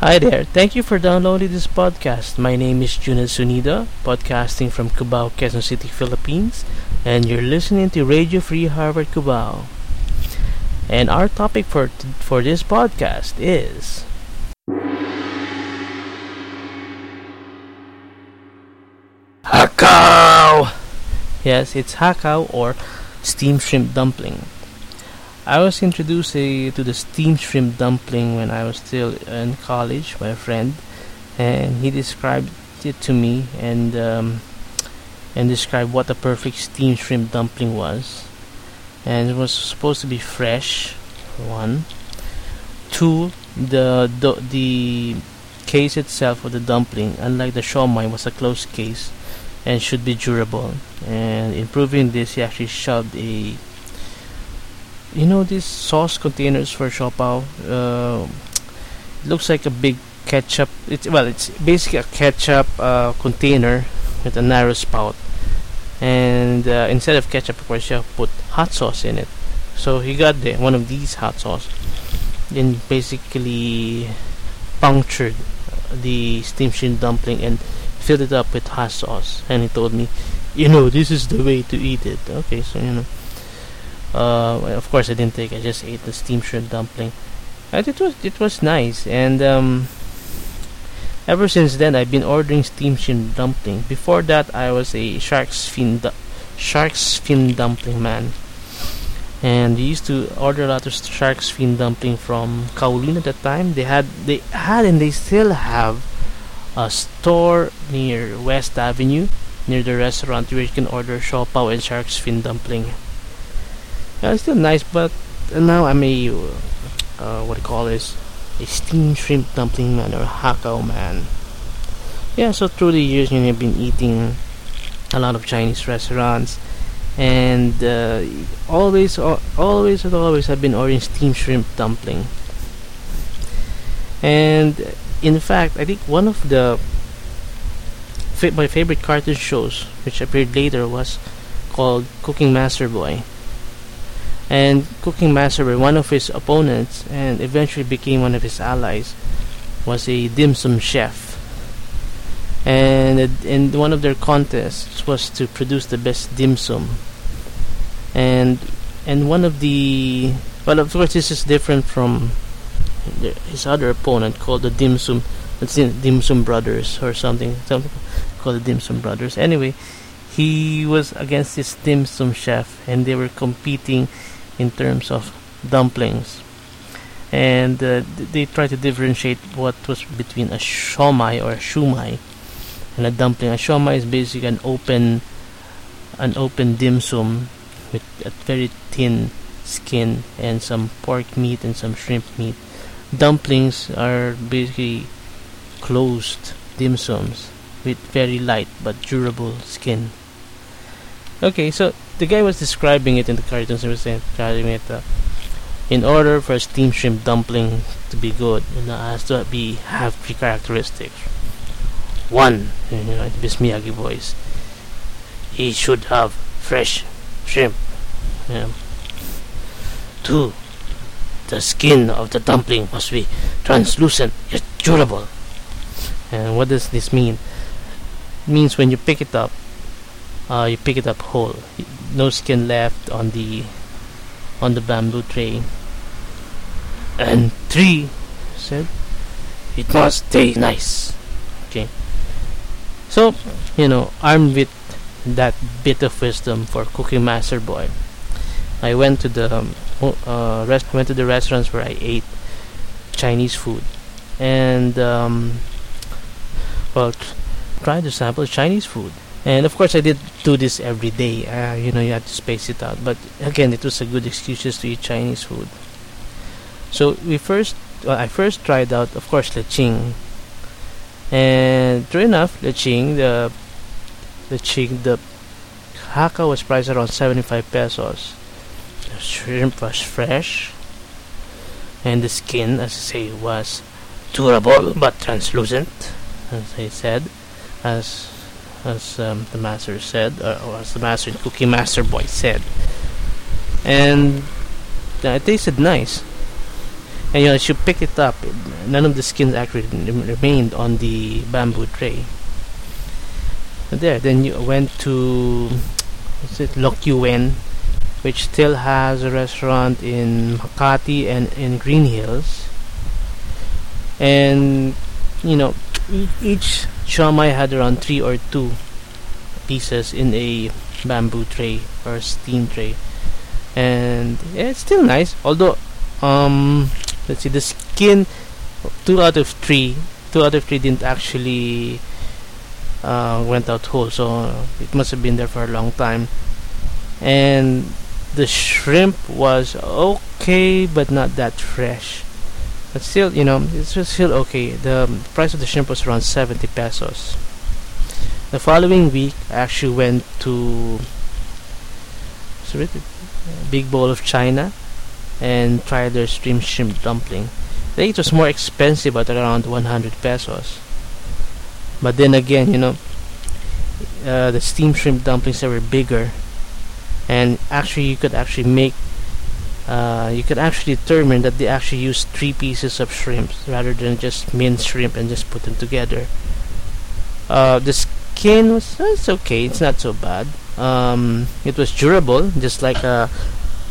Hi there. Thank you for downloading this podcast. My name is Juned Sunida, podcasting from Cubao, Quezon City, Philippines, and you're listening to Radio Free Harvard Cubao. And our topic for t- for this podcast is Hakao. Yes, it's Hakao or steamed shrimp dumpling. I was introduced uh, to the steamed shrimp dumpling when I was still in college by a friend, and he described it to me and um, and described what a perfect steamed shrimp dumpling was. And it was supposed to be fresh, one. Two, the the, the case itself of the dumpling, unlike the shawmai, was a closed case and should be durable. And in proving this, he actually shoved a you know these sauce containers for Siopao uh, looks like a big ketchup. It's well it's basically a ketchup uh, container with a narrow spout. And uh, instead of ketchup of course you put hot sauce in it. So he got the, one of these hot sauce then basically punctured the steamed shrimp dumpling and filled it up with hot sauce. And he told me you know this is the way to eat it. Okay so you know uh, of course, I didn't take. I just ate the steamed shrimp dumpling, and it was it was nice. And um, ever since then, I've been ordering steamed shrimp dumpling. Before that, I was a shark's fin du- shark's fin dumpling man, and I used to order a lot of shark's fin dumpling from Kowloon at that time. They had they had and they still have a store near West Avenue near the restaurant where you can order siopao and shark's fin dumpling. Yeah, it's still nice, but now I'm a uh, what do you call this? A steamed shrimp dumpling man or hakao man. Yeah, so through the years, you know, I've been eating a lot of Chinese restaurants, and uh, always, always, and always, I've been ordering steamed shrimp dumpling. And in fact, I think one of the my favorite cartoon shows, which appeared later, was called Cooking Master Boy and Cooking Master, one of his opponents and eventually became one of his allies, was a dim sum chef. And in one of their contests was to produce the best dim sum. And and one of the well, of course, this is different from his other opponent called the dim sum, let's say dim sum brothers or something, something called the dim sum brothers. Anyway, he was against this dim sum chef, and they were competing in terms of dumplings and uh, they try to differentiate what was between a shomai or a shumai and a dumpling. A shomai is basically an open an open dim sum with a very thin skin and some pork meat and some shrimp meat. Dumplings are basically closed dim sums with very light but durable skin. Okay, so the guy was describing it in the cartoons. He was describing it. Uh, in order for a steamed shrimp dumpling to be good, you know, has to be have three characteristics. One, you know, this Miyagi voice. He should have fresh shrimp. Two, the skin of the dumpling must be translucent yet durable. And what does this mean? It means when you pick it up, uh, you pick it up whole no skin left on the on the bamboo tray. And three said it must stay nice. Okay. So you know armed with that bit of wisdom for cooking master boy i went to the um, uh, rest went to the restaurants where i ate chinese food. And um, well tried to sample chinese food. And of course I did do this every day. Uh, you know you have to space it out. But again it was a good excuse to eat Chinese food. So we first well, I first tried out of course leching. And true enough leching the leching the hakao was priced around 75 pesos. The shrimp was fresh. And the skin as I say was durable but translucent as I said as as um, the master said, or, or as the master Cooking Master Boy said. And uh, it tasted nice. and you know, as you picked it up, none of the skins actually remained on the bamboo tray. there, then you went to what's it, Lo Wen, which still has a restaurant in Makati and in Green Hills. And you know, each siomai had around three or two pieces in a bamboo tray or steam tray, and yeah, it's still nice. Although, um, let's see, the skin, two out of three, two out of three didn't actually uh, went out whole, so it must have been there for a long time. And the shrimp was okay, but not that fresh. But still, you know, it's still okay. The price of the shrimp was around 70 pesos. The following week, I actually went to sorry, Big Bowl of China and tried their steamed shrimp dumpling. It was more expensive at around 100 pesos. But then again, you know, uh, the steamed shrimp dumplings were bigger, and actually you could actually make uh, you could actually determine that they actually used three pieces of shrimps rather than just minced shrimp and just put them together. Uh, the skin was it's okay, it's not so bad. Um, it was durable, just like uh,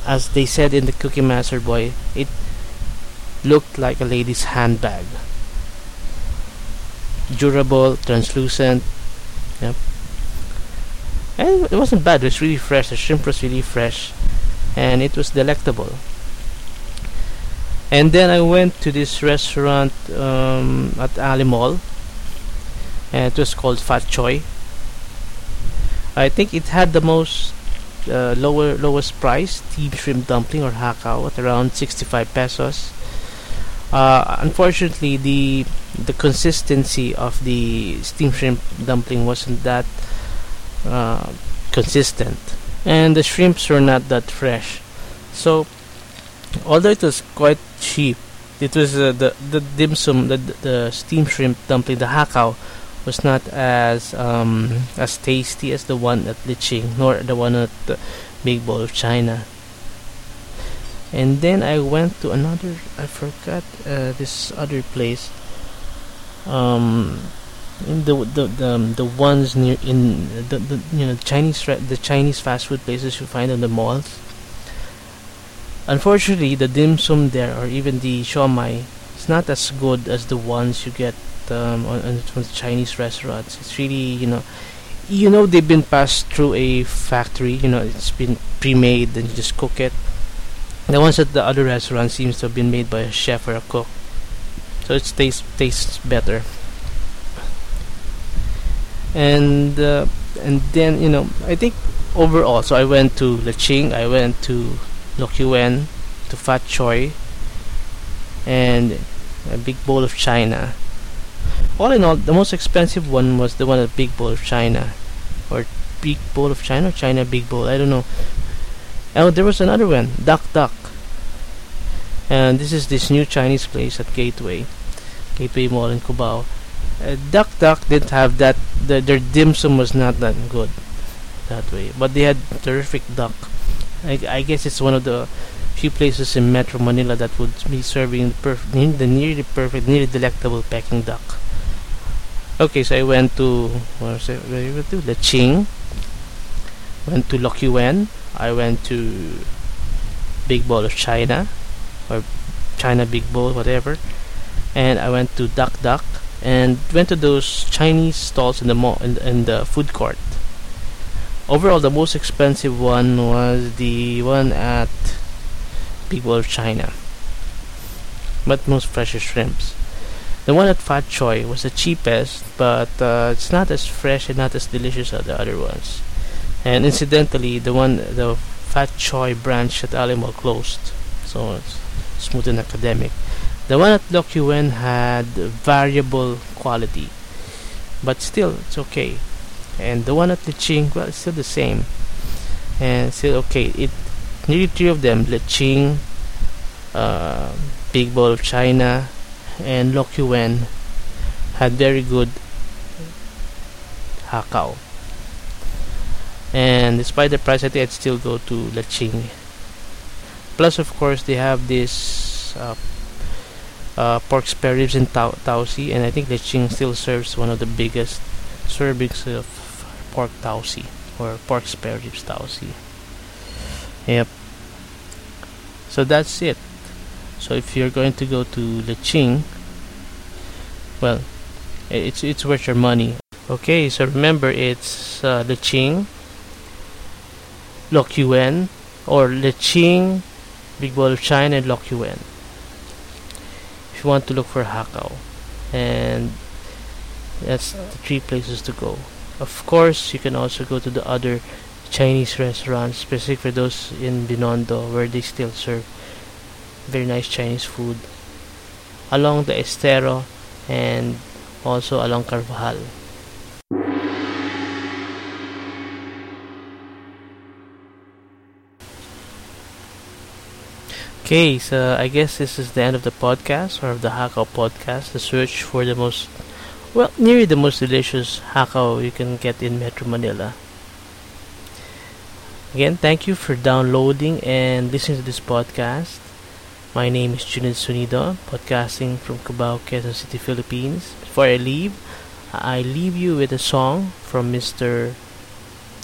as they said in the Cooking Master Boy, it looked like a lady's handbag. Durable, translucent, yep. And it wasn't bad. It was really fresh. The shrimp was really fresh and it was delectable. And then I went to this restaurant um, at Ali Mall. And it was called Fat Choi I think it had the most uh, lower lowest price steamed shrimp dumpling or hakao at around 65 pesos. Uh, unfortunately the the consistency of the steamed shrimp dumpling wasn't that uh, consistent and the shrimps were not that fresh. So, although it was quite cheap, it was uh, the the dim sum, the the steam shrimp dumpling, the hakao, was not as um, as tasty as the one at Liching, nor the one at the Big Bowl of China. And then I went to another. I forgot uh, this other place. Um, the the the, um, the ones near in the, the you know Chinese the Chinese fast food places you find in the malls. Unfortunately, the dim sum there or even the siomai is not as good as the ones you get um, on, on from the Chinese restaurants. It's really you know you know they've been passed through a factory. You know it's been pre-made and you just cook it. The ones at the other restaurants seems to have been made by a chef or a cook, so it tastes tastes better and uh, and then you know I think overall so I went to Leching I went to Lo Wen to Fat Choi and a big bowl of China. All in all the most expensive one was the one at Big Bowl of China. Or Big Bowl of China China Big Bowl I don't know. Oh there was another one Duck Duck. And this is this new Chinese place at Gateway Gateway Mall in Cubao uh, Duck Duck didn't have that. The, their dim sum was not that good that way, but they had terrific duck. I, I guess it's one of the few places in Metro Manila that would be serving the, perf- the nearly perfect, nearly delectable Peking duck. Okay, so I went to where was it? Where went to? Ching. Went to Lo Wen. I went to Big Bowl of China, or China Big Bowl, whatever. And I went to Duck Duck and went to those Chinese stalls in the mall in, in the food court. Overall, the most expensive one was the one at Bowl of China, but most fresher shrimps. The one at Fat Choi was the cheapest, but uh, it's not as fresh and not as delicious as the other ones. And incidentally, the one the Fat Choi branch at Ali closed, so it's smooth and academic. The one at Lo Wen had variable quality, but still it's okay. And the one at Liching, well, it's still the same, and still okay. It nearly three of them: Liching, uh, Big Bowl of China, and Lo Wen had very good hakao. And despite the price, I think I'd still go to Liching. Plus, of course, they have this uh, uh, pork spare ribs in Tau- Tausi, and I think Leching still serves one of the biggest servings of pork Tausi or pork spare ribs Tausi. Yep. So that's it. So if you're going to go to Leching, well, it's it's worth your money. Okay, so remember it's uh, Leching, Yuen, or Leching, Big Bowl of China, and Yuen if you want to look for Hakao. And that's the three places to go. Of course, you can also go to the other Chinese restaurants, specific for those in Binondo, where they still serve very nice Chinese food along the Estero and also along Carvajal. Okay, so I guess this is the end of the podcast or of the Hakao podcast. The search for the most, well, nearly the most delicious Hakao you can get in Metro Manila. Again, thank you for downloading and listening to this podcast. My name is Junid Sunido, podcasting from Cubao, Quezon City, Philippines. Before I leave, I leave you with a song from Mr.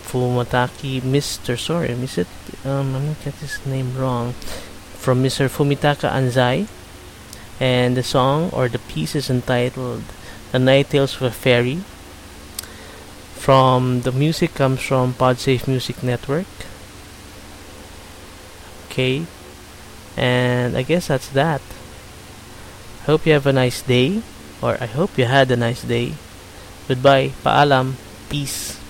Fumataki, Mr. Sorry, I it. Um, I'm gonna get his name wrong from Mr. Fumitaka Anzai. And the song or the piece is entitled The Night Tales of a Fairy. From the music comes from Podsafe Music Network. Okay. And I guess that's that. Hope you have a nice day. Or I hope you had a nice day. Goodbye. Paalam. Peace.